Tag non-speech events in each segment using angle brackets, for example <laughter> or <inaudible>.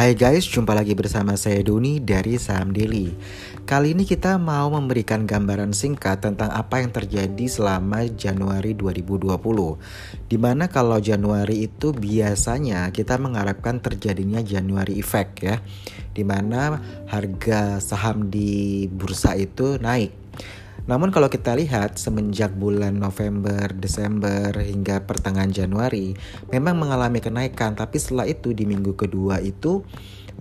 Hai guys, jumpa lagi bersama saya Doni dari Saham Daily. Kali ini kita mau memberikan gambaran singkat tentang apa yang terjadi selama Januari 2020. Di mana kalau Januari itu biasanya kita mengharapkan terjadinya Januari effect ya. Di mana harga saham di bursa itu naik namun kalau kita lihat semenjak bulan November, Desember hingga pertengahan Januari memang mengalami kenaikan tapi setelah itu di minggu kedua itu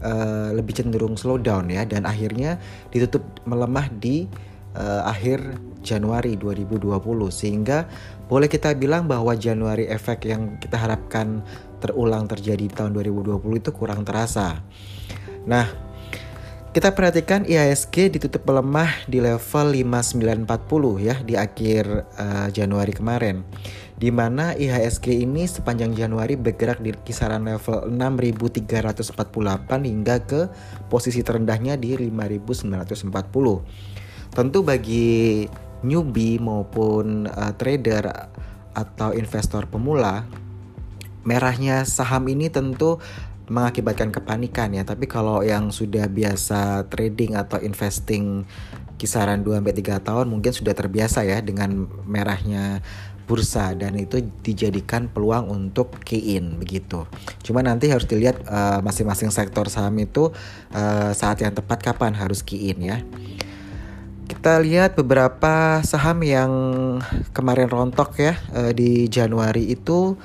uh, lebih cenderung slow down ya dan akhirnya ditutup melemah di uh, akhir Januari 2020 sehingga boleh kita bilang bahwa Januari efek yang kita harapkan terulang terjadi di tahun 2020 itu kurang terasa. Nah, kita perhatikan IHSG ditutup melemah di level 5940 ya di akhir uh, Januari kemarin. Di mana IHSG ini sepanjang Januari bergerak di kisaran level 6348 hingga ke posisi terendahnya di 5940. Tentu bagi newbie maupun uh, trader atau investor pemula merahnya saham ini tentu mengakibatkan kepanikan ya. Tapi kalau yang sudah biasa trading atau investing kisaran 2 sampai 3 tahun mungkin sudah terbiasa ya dengan merahnya bursa dan itu dijadikan peluang untuk key in begitu. Cuma nanti harus dilihat uh, masing-masing sektor saham itu uh, saat yang tepat kapan harus key in ya. Kita lihat beberapa saham yang kemarin rontok ya uh, di Januari itu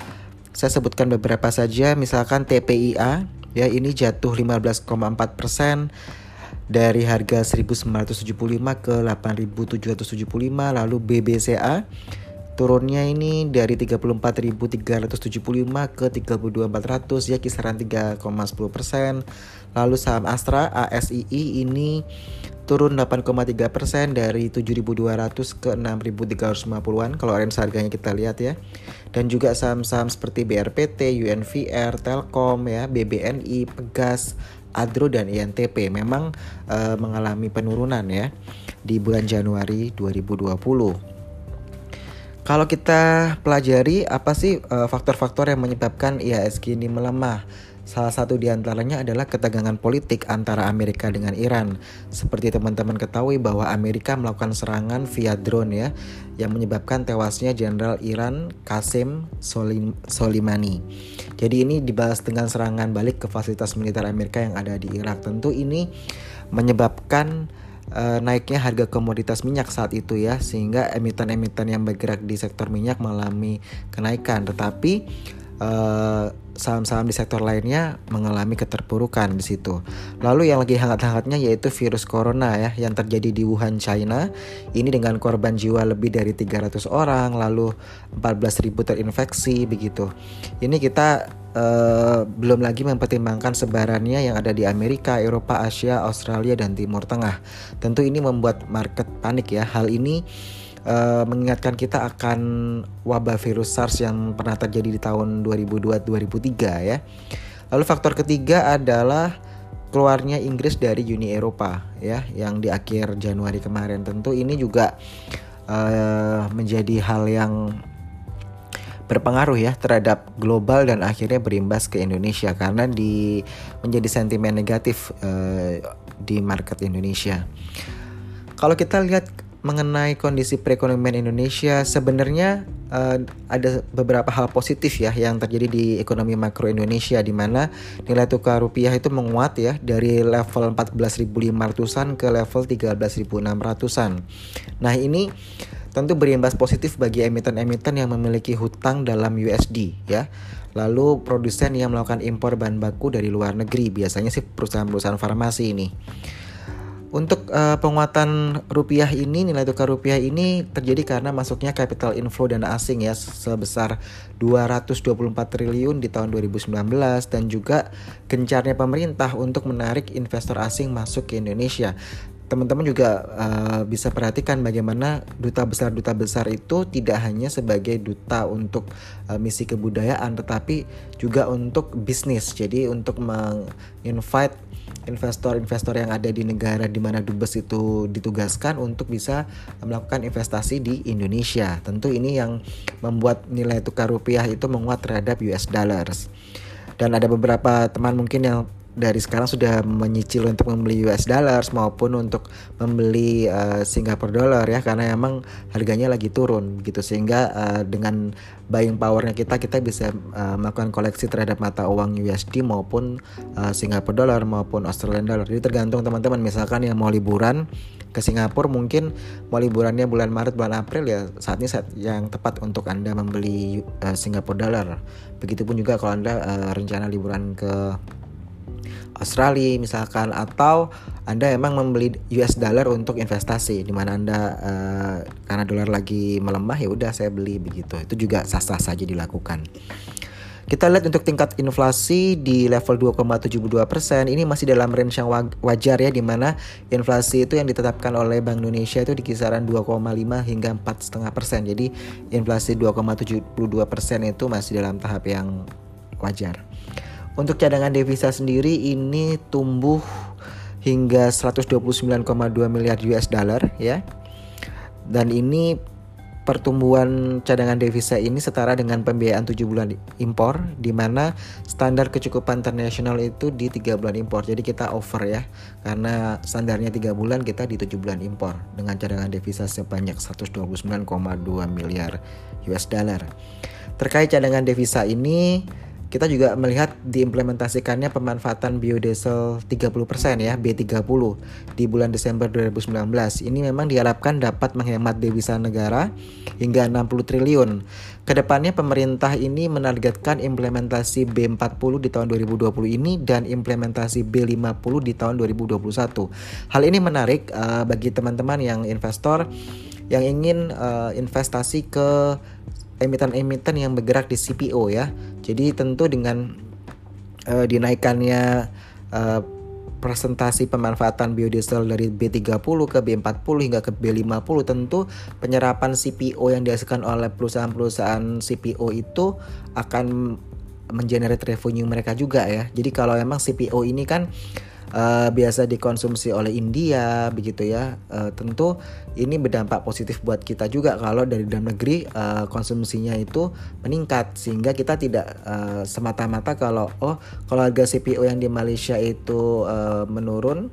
saya sebutkan beberapa saja, misalkan TPIA, ya ini jatuh 15,4 persen dari harga 1975 ke 8775 lalu BBCA turunnya ini dari 34.375 ke 32.400 ya kisaran 3,10 persen lalu saham Astra ASII ini turun 8,3 persen dari 7.200 ke 6.350-an kalau range harganya kita lihat ya. Dan juga saham-saham seperti BRPT, UNVR, Telkom ya, BBNI, Pegas, Adro dan INTP memang uh, mengalami penurunan ya di bulan Januari 2020. Kalau kita pelajari apa sih eh, faktor-faktor yang menyebabkan IHSG ini melemah? Salah satu di antaranya adalah ketegangan politik antara Amerika dengan Iran. Seperti teman-teman ketahui bahwa Amerika melakukan serangan via drone ya yang menyebabkan tewasnya Jenderal Iran Qasem Soleimani. Jadi ini dibalas dengan serangan balik ke fasilitas militer Amerika yang ada di Irak. Tentu ini menyebabkan uh, naiknya harga komoditas minyak saat itu ya sehingga emiten-emiten yang bergerak di sektor minyak mengalami kenaikan tetapi uh, saham-saham di sektor lainnya mengalami keterpurukan di situ. Lalu yang lagi hangat-hangatnya yaitu virus corona ya yang terjadi di Wuhan, China. Ini dengan korban jiwa lebih dari 300 orang, lalu 14.000 terinfeksi begitu. Ini kita uh, belum lagi mempertimbangkan sebarannya yang ada di Amerika, Eropa, Asia, Australia dan Timur Tengah. Tentu ini membuat market panik ya. Hal ini uh, mengingatkan kita akan wabah virus SARS yang pernah terjadi di tahun 2002-2003 ya. Lalu faktor ketiga adalah keluarnya Inggris dari Uni Eropa ya yang di akhir Januari kemarin. Tentu ini juga uh, menjadi hal yang berpengaruh ya terhadap global dan akhirnya berimbas ke Indonesia karena di menjadi sentimen negatif uh, di market Indonesia. Kalau kita lihat mengenai kondisi perekonomian Indonesia sebenarnya uh, ada beberapa hal positif ya yang terjadi di ekonomi makro Indonesia di mana nilai tukar rupiah itu menguat ya dari level 14.500-an ke level 13.600-an. Nah, ini tentu berimbas positif bagi emiten-emiten yang memiliki hutang dalam USD ya. Lalu produsen yang melakukan impor bahan baku dari luar negeri biasanya sih perusahaan-perusahaan farmasi ini. Untuk uh, penguatan rupiah ini, nilai tukar rupiah ini terjadi karena masuknya capital inflow dana asing ya sebesar 224 triliun di tahun 2019 dan juga gencarnya pemerintah untuk menarik investor asing masuk ke Indonesia teman-teman juga uh, bisa perhatikan bagaimana duta besar duta besar itu tidak hanya sebagai duta untuk uh, misi kebudayaan tetapi juga untuk bisnis jadi untuk menginvite investor-investor yang ada di negara di mana dubes itu ditugaskan untuk bisa melakukan investasi di Indonesia. Tentu ini yang membuat nilai tukar rupiah itu menguat terhadap US dollars. Dan ada beberapa teman mungkin yang dari sekarang sudah menyicil untuk membeli US dollars maupun untuk membeli uh, Singapore dollar ya karena emang harganya lagi turun gitu. Sehingga uh, dengan buying powernya kita kita bisa uh, melakukan koleksi terhadap mata uang USD maupun uh, Singapore dollar maupun Australian dollar. Jadi tergantung teman-teman misalkan yang mau liburan ke Singapura mungkin mau liburannya bulan Maret bulan April ya saatnya saat yang tepat untuk anda membeli uh, Singapore dollar. Begitupun juga kalau anda uh, rencana liburan ke Australia misalkan atau Anda emang membeli US dollar untuk investasi di mana Anda uh, karena dolar lagi melemah ya udah saya beli begitu. Itu juga sah-sah saja dilakukan. Kita lihat untuk tingkat inflasi di level 2,72 persen ini masih dalam range yang wajar ya di mana inflasi itu yang ditetapkan oleh Bank Indonesia itu di kisaran 2,5 hingga 4,5 persen. Jadi inflasi 2,72 persen itu masih dalam tahap yang wajar. Untuk cadangan devisa sendiri ini tumbuh hingga 129,2 miliar US dollar ya. Dan ini pertumbuhan cadangan devisa ini setara dengan pembiayaan 7 bulan impor di mana standar kecukupan internasional itu di 3 bulan impor. Jadi kita over ya. Karena standarnya 3 bulan kita di 7 bulan impor dengan cadangan devisa sebanyak 129,2 miliar US dollar. Terkait cadangan devisa ini kita juga melihat diimplementasikannya pemanfaatan biodiesel 30% ya B30 di bulan Desember 2019. Ini memang diharapkan dapat menghemat devisa negara hingga 60 triliun. Ke depannya pemerintah ini menargetkan implementasi B40 di tahun 2020 ini dan implementasi B50 di tahun 2021. Hal ini menarik uh, bagi teman-teman yang investor yang ingin uh, investasi ke emiten-emiten yang bergerak di CPO ya. Jadi tentu dengan uh, dinaikannya uh, presentasi pemanfaatan biodiesel dari B30 ke B40 hingga ke B50 tentu penyerapan CPO yang dihasilkan oleh perusahaan-perusahaan CPO itu akan mengenerate revenue mereka juga ya. Jadi kalau memang CPO ini kan biasa dikonsumsi oleh India begitu ya. Uh, tentu ini berdampak positif buat kita juga kalau dari dalam negeri uh, konsumsinya itu meningkat. Sehingga kita tidak uh, semata-mata kalau oh kalau harga CPO yang di Malaysia itu uh, menurun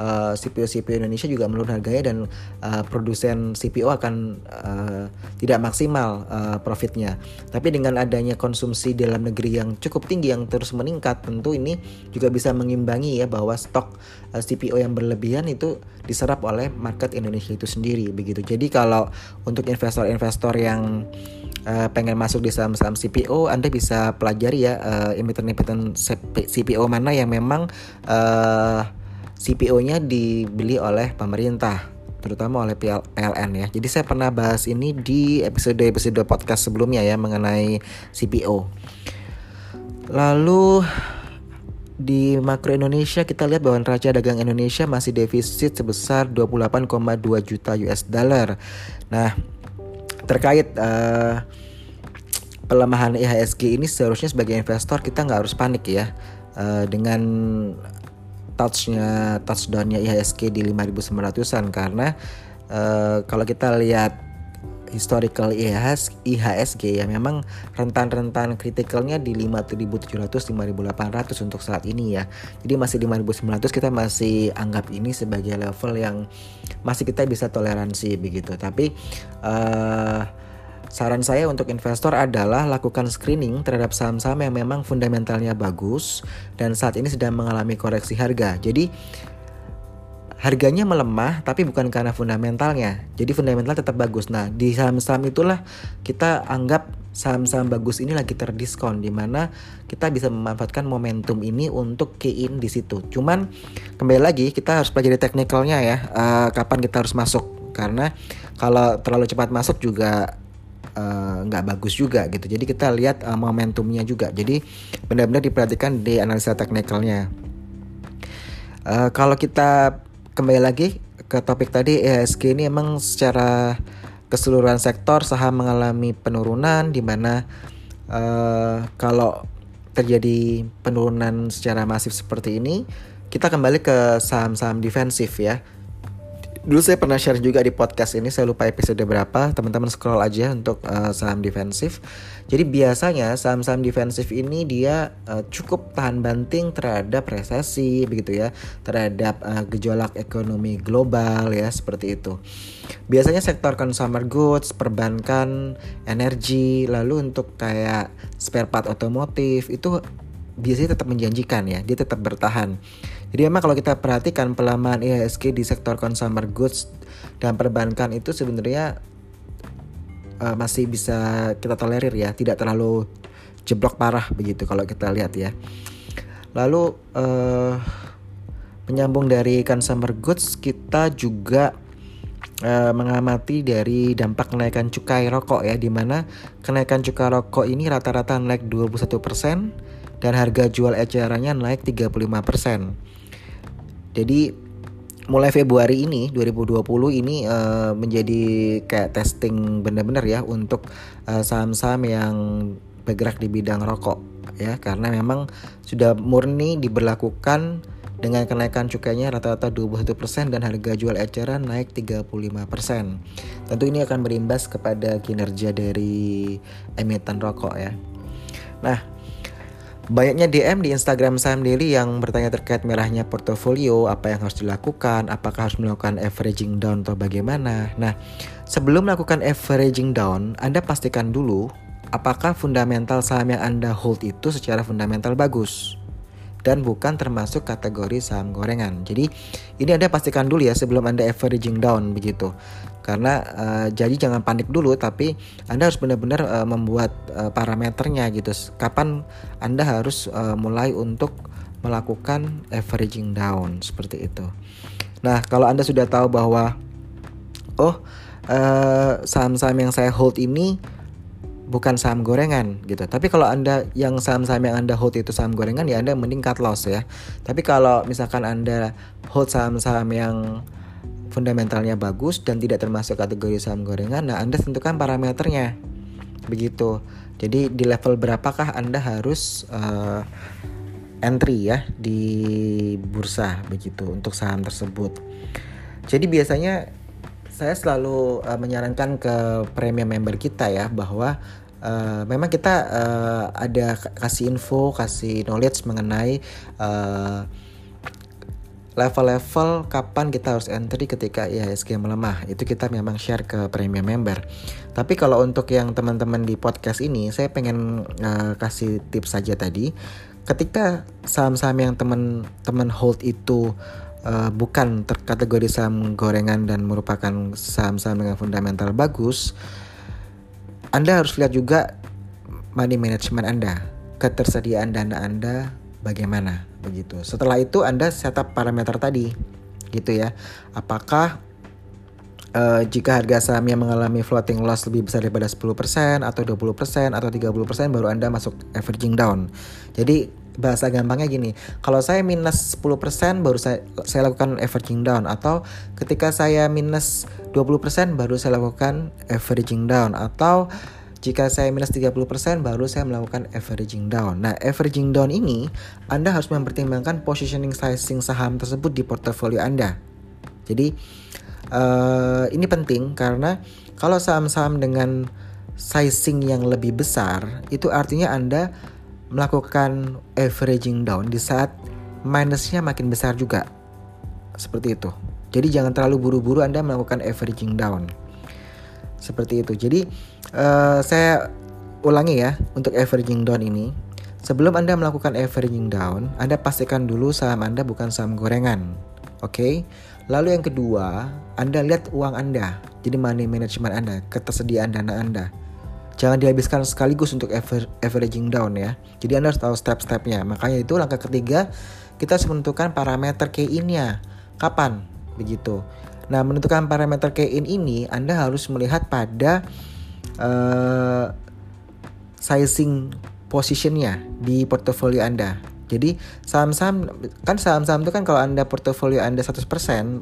uh, CPO CPO Indonesia juga menurun harganya dan uh, produsen CPO akan uh, tidak maksimal uh, profitnya. Tapi dengan adanya konsumsi dalam negeri yang cukup tinggi yang terus meningkat, tentu ini juga bisa mengimbangi ya bahwa stok uh, CPO yang berlebihan itu diserap oleh market Indonesia itu sendiri begitu. Jadi kalau untuk investor-investor yang uh, pengen masuk di saham-saham CPO, Anda bisa pelajari ya uh, emiten-emiten CPO mana yang memang uh, CPO-nya dibeli oleh pemerintah terutama oleh PLN ya. Jadi saya pernah bahas ini di episode-episode podcast sebelumnya ya mengenai CPO. Lalu di makro Indonesia kita lihat bahwa neraca dagang Indonesia masih defisit sebesar 28,2 juta US dollar. Nah, terkait uh, pelemahan IHSG ini seharusnya sebagai investor kita nggak harus panik ya uh, dengan touchnya touchdownnya IHSG di 5900-an karena uh, kalau kita lihat historical IHS, IHSG ya memang rentan-rentan kritikalnya di 5700 5800 untuk saat ini ya. Jadi masih 5900 kita masih anggap ini sebagai level yang masih kita bisa toleransi begitu. Tapi uh, Saran saya untuk investor adalah lakukan screening terhadap saham-saham yang memang fundamentalnya bagus dan saat ini sedang mengalami koreksi harga. Jadi harganya melemah tapi bukan karena fundamentalnya. Jadi fundamental tetap bagus. Nah, di saham-saham itulah kita anggap saham-saham bagus ini lagi terdiskon di mana kita bisa memanfaatkan momentum ini untuk key in di situ. Cuman kembali lagi kita harus pelajari teknikalnya ya. Uh, kapan kita harus masuk karena kalau terlalu cepat masuk juga nggak uh, bagus juga gitu. Jadi kita lihat uh, momentumnya juga. Jadi benar-benar diperhatikan di analisa teknikalnya. Uh, kalau kita kembali lagi ke topik tadi ESG ini emang secara keseluruhan sektor saham mengalami penurunan di mana uh, kalau terjadi penurunan secara masif seperti ini kita kembali ke saham-saham defensif ya Dulu saya pernah share juga di podcast ini, saya lupa episode berapa. Teman-teman scroll aja untuk uh, saham defensif. Jadi biasanya saham-saham defensif ini dia uh, cukup tahan banting terhadap resesi begitu ya, terhadap uh, gejolak ekonomi global ya seperti itu. Biasanya sektor consumer goods, perbankan, energi, lalu untuk kayak spare part otomotif itu biasanya tetap menjanjikan ya, dia tetap bertahan. Jadi memang kalau kita perhatikan pelemahan IHSG di sektor consumer goods dan perbankan itu sebenarnya uh, masih bisa kita tolerir ya, tidak terlalu jeblok parah begitu kalau kita lihat ya. Lalu uh, menyambung dari consumer goods kita juga uh, mengamati dari dampak kenaikan cukai rokok ya di mana kenaikan cukai rokok ini rata-rata naik 21% dan harga jual ecerannya naik 35%. Jadi mulai Februari ini 2020 ini uh, menjadi kayak testing benar-benar ya untuk uh, saham-saham yang bergerak di bidang rokok ya karena memang sudah murni diberlakukan dengan kenaikan cukainya rata-rata 21% dan harga jual eceran naik 35%. Tentu ini akan berimbas kepada kinerja dari emiten rokok ya. Nah, Banyaknya DM di Instagram Saham Daily yang bertanya terkait merahnya portofolio, apa yang harus dilakukan, apakah harus melakukan averaging down atau bagaimana. Nah, sebelum melakukan averaging down, Anda pastikan dulu apakah fundamental saham yang Anda hold itu secara fundamental bagus dan bukan termasuk kategori saham gorengan. Jadi ini Anda pastikan dulu ya sebelum Anda averaging down begitu karena uh, jadi jangan panik dulu tapi anda harus benar-benar uh, membuat uh, parameternya gitu kapan anda harus uh, mulai untuk melakukan averaging down seperti itu nah kalau anda sudah tahu bahwa oh saham-saham uh, yang saya hold ini bukan saham gorengan gitu. Tapi kalau Anda yang saham-saham yang Anda hold itu saham gorengan ya Anda mending cut loss ya. Tapi kalau misalkan Anda hold saham-saham yang fundamentalnya bagus dan tidak termasuk kategori saham gorengan, nah Anda tentukan parameternya. Begitu. Jadi di level berapakah Anda harus uh, entry ya di bursa begitu untuk saham tersebut. Jadi biasanya saya selalu uh, menyarankan ke premium member kita ya bahwa uh, memang kita uh, ada kasih info, kasih knowledge mengenai uh, level-level kapan kita harus entry ketika IHSG melemah. Itu kita memang share ke premium member. Tapi kalau untuk yang teman-teman di podcast ini saya pengen uh, kasih tips saja tadi. Ketika saham-saham yang teman-teman hold itu uh, bukan terkategori saham gorengan dan merupakan saham-saham dengan fundamental bagus Anda harus lihat juga money management Anda ketersediaan dana Anda bagaimana begitu. Setelah itu Anda setup parameter tadi gitu ya. Apakah uh, jika harga sahamnya mengalami floating loss lebih besar daripada 10% atau 20% atau 30% baru Anda masuk averaging down. Jadi bahasa gampangnya gini, kalau saya minus 10% baru saya saya lakukan averaging down atau ketika saya minus 20% baru saya lakukan averaging down atau jika saya minus 30% baru saya melakukan averaging down. Nah, averaging down ini Anda harus mempertimbangkan positioning sizing saham tersebut di portofolio Anda. Jadi uh, ini penting karena kalau saham-saham dengan sizing yang lebih besar itu artinya Anda melakukan averaging down di saat minusnya makin besar juga. Seperti itu. Jadi jangan terlalu buru-buru Anda melakukan averaging down. Seperti itu. Jadi uh, saya ulangi ya untuk averaging down ini. Sebelum Anda melakukan averaging down, Anda pastikan dulu saham Anda bukan saham gorengan. Oke. Okay? Lalu yang kedua, Anda lihat uang Anda. Jadi money management Anda, ketersediaan dana Anda. Jangan dihabiskan sekaligus untuk aver averaging down ya. Jadi Anda harus tahu step-stepnya. Makanya itu langkah ketiga, kita harus menentukan parameter key-in-nya. Kapan? Begitu. Nah, menentukan parameter key-in ini Anda harus melihat pada uh, sizing positionnya di portofolio Anda. Jadi saham-saham kan saham-saham itu kan kalau Anda portofolio Anda 100%,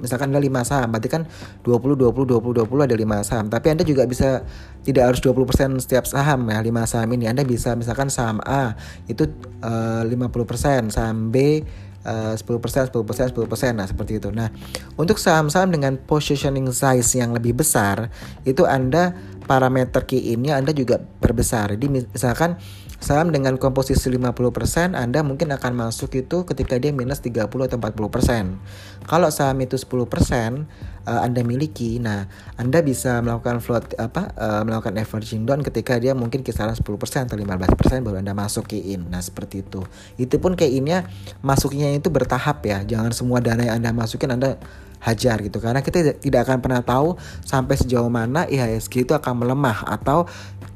misalkan Anda 5 saham, berarti kan 20 20 20 20 ada 5 saham. Tapi Anda juga bisa tidak harus 20% setiap saham ya, 5 saham ini. Anda bisa misalkan saham A itu uh, 50%, saham B uh, 10%, 10%, 10%, nah seperti itu. Nah, untuk saham-saham dengan positioning size yang lebih besar, itu Anda parameter key ini Anda juga perbesar. Jadi misalkan saham dengan komposisi 50% Anda mungkin akan masuk itu ketika dia minus 30 atau 40%. Kalau saham itu 10% uh, eh, Anda miliki, nah Anda bisa melakukan float apa uh, melakukan averaging down ketika dia mungkin kisaran 10% atau 15% baru Anda masuk key in. Nah, seperti itu. Itu pun key innya masuknya itu bertahap ya. Jangan semua dana yang Anda masukin Anda hajar gitu karena kita tidak akan pernah tahu sampai sejauh mana IHSG itu akan melemah atau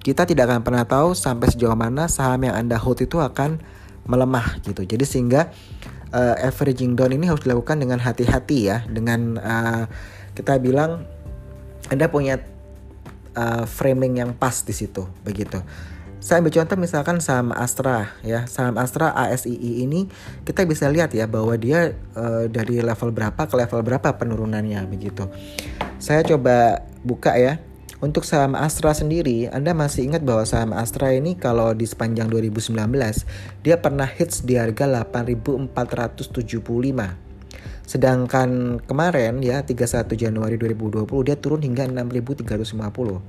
kita tidak akan pernah tahu sampai sejauh mana saham yang Anda hold itu akan melemah gitu. Jadi sehingga uh, averaging down ini harus dilakukan dengan hati-hati ya dengan uh, kita bilang Anda punya uh, framing yang pas di situ begitu. Saya ambil contoh misalkan saham Astra ya, saham Astra ASII ini kita bisa lihat ya bahwa dia uh, dari level berapa ke level berapa penurunannya begitu. Saya coba buka ya. Untuk saham Astra sendiri, Anda masih ingat bahwa saham Astra ini kalau di sepanjang 2019 dia pernah hits di harga 8.475. Sedangkan kemarin ya 31 Januari 2020 dia turun hingga 6.350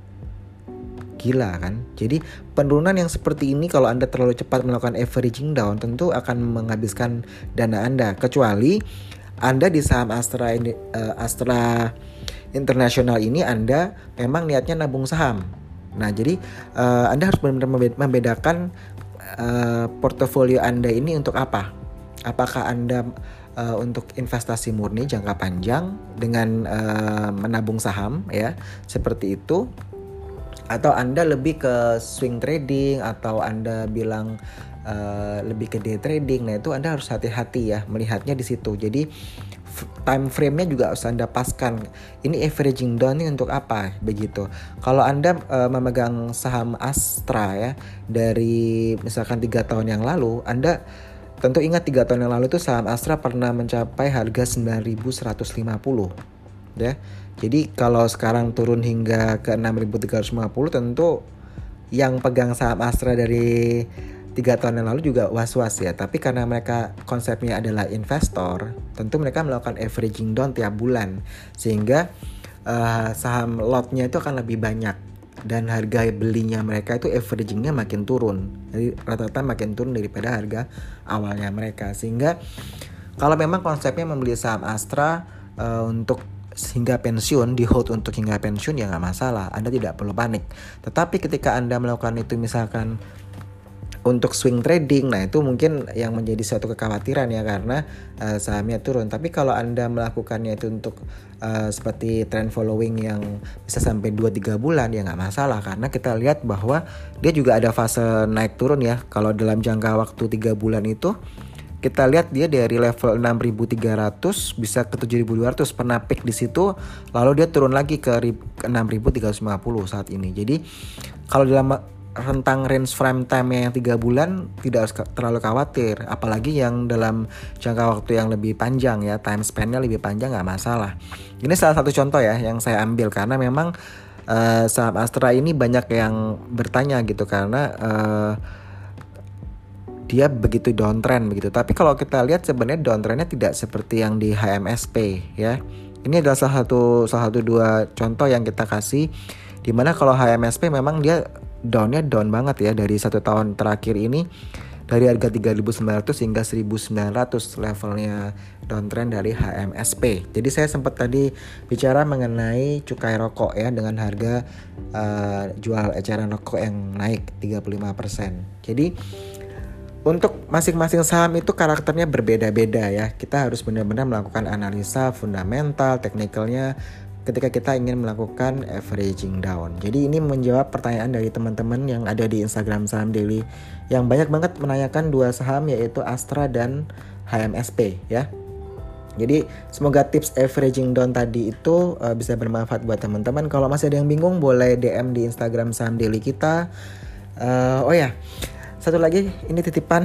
gila kan. Jadi penurunan yang seperti ini kalau Anda terlalu cepat melakukan averaging down tentu akan menghabiskan dana Anda. Kecuali Anda di saham Astra ini uh, Astra Internasional ini Anda memang niatnya nabung saham. Nah, jadi uh, Anda harus benar-benar membedakan uh, portofolio Anda ini untuk apa? Apakah Anda uh, untuk investasi murni jangka panjang dengan uh, menabung saham ya, seperti itu atau Anda lebih ke swing trading atau Anda bilang uh, lebih ke day trading. Nah, itu Anda harus hati-hati ya melihatnya di situ. Jadi time frame-nya juga harus Anda paskan. Ini averaging down ini untuk apa begitu. Kalau Anda uh, memegang saham Astra ya dari misalkan tiga tahun yang lalu, Anda tentu ingat tiga tahun yang lalu itu saham Astra pernah mencapai harga 9.150 ya. Jadi kalau sekarang turun hingga ke 6.350 tentu yang pegang saham Astra dari tiga tahun yang lalu juga was-was ya. Tapi karena mereka konsepnya adalah investor, tentu mereka melakukan averaging down tiap bulan. Sehingga uh, saham lotnya itu akan lebih banyak. Dan harga belinya mereka itu averagingnya makin turun. Jadi rata-rata makin turun daripada harga awalnya mereka. Sehingga kalau memang konsepnya membeli saham Astra uh, untuk hingga pensiun di hold untuk hingga pensiun ya nggak masalah. Anda tidak perlu panik. Tetapi ketika Anda melakukan itu misalkan untuk swing trading nah itu mungkin yang menjadi suatu kekhawatiran ya karena uh, sahamnya turun. Tapi kalau Anda melakukannya itu untuk uh, seperti trend following yang bisa sampai 2-3 bulan ya nggak masalah. Karena kita lihat bahwa dia juga ada fase naik turun ya. Kalau dalam jangka waktu 3 bulan itu kita lihat dia dari level 6300 bisa ke 7200 pernah peak di situ lalu dia turun lagi ke 6350 saat ini. Jadi kalau dalam rentang range frame time yang tiga bulan tidak terlalu khawatir apalagi yang dalam jangka waktu yang lebih panjang ya time span-nya lebih panjang nggak masalah ini salah satu contoh ya yang saya ambil karena memang uh, saham Astra ini banyak yang bertanya gitu karena uh, dia begitu downtrend begitu. Tapi kalau kita lihat sebenarnya downtrendnya tidak seperti yang di HMSP ya. Ini adalah salah satu salah satu dua contoh yang kita kasih di mana kalau HMSP memang dia downnya down banget ya dari satu tahun terakhir ini dari harga 3.900 hingga 1.900 levelnya downtrend dari HMSP. Jadi saya sempat tadi bicara mengenai cukai rokok ya dengan harga uh, jual eceran rokok yang naik 35%. Jadi untuk masing-masing saham itu karakternya berbeda-beda ya. Kita harus benar-benar melakukan analisa fundamental, teknikalnya ketika kita ingin melakukan averaging down. Jadi ini menjawab pertanyaan dari teman-teman yang ada di Instagram Saham Daily yang banyak banget menanyakan dua saham yaitu Astra dan HMSP ya. Jadi semoga tips averaging down tadi itu uh, bisa bermanfaat buat teman-teman. Kalau masih ada yang bingung boleh DM di Instagram Saham Daily kita. Uh, oh ya, satu lagi ini titipan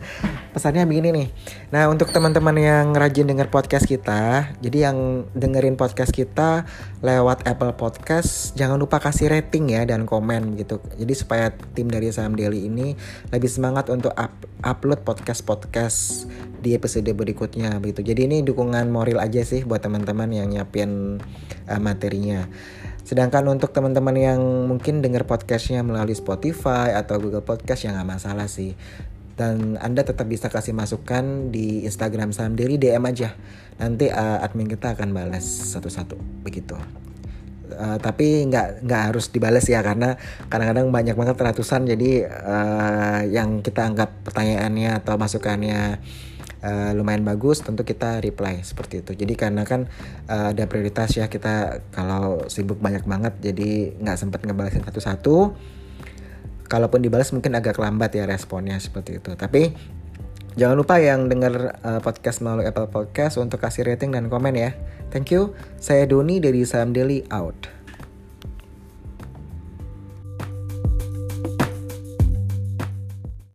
<laughs> pesannya begini nih. Nah untuk teman-teman yang rajin dengar podcast kita, jadi yang dengerin podcast kita lewat Apple Podcast, jangan lupa kasih rating ya dan komen gitu. Jadi supaya tim dari Saham Daily ini lebih semangat untuk up upload podcast-podcast di episode berikutnya begitu. Jadi ini dukungan moral aja sih buat teman-teman yang nyiapin uh, materinya. Sedangkan untuk teman-teman yang mungkin dengar podcastnya melalui Spotify atau Google Podcast ya nggak masalah sih. Dan Anda tetap bisa kasih masukan di Instagram Saham Daily DM aja. Nanti uh, admin kita akan balas satu-satu begitu. Uh, tapi nggak nggak harus dibalas ya karena kadang-kadang banyak banget ratusan jadi uh, yang kita anggap pertanyaannya atau masukannya uh, lumayan bagus tentu kita reply seperti itu. Jadi karena kan uh, ada prioritas ya kita kalau sibuk banyak banget jadi nggak sempat ngebalasin satu-satu. Kalaupun dibalas mungkin agak lambat ya responnya seperti itu. Tapi jangan lupa yang dengar uh, podcast melalui Apple Podcast untuk kasih rating dan komen ya. Thank you. Saya Doni dari Saham Daily out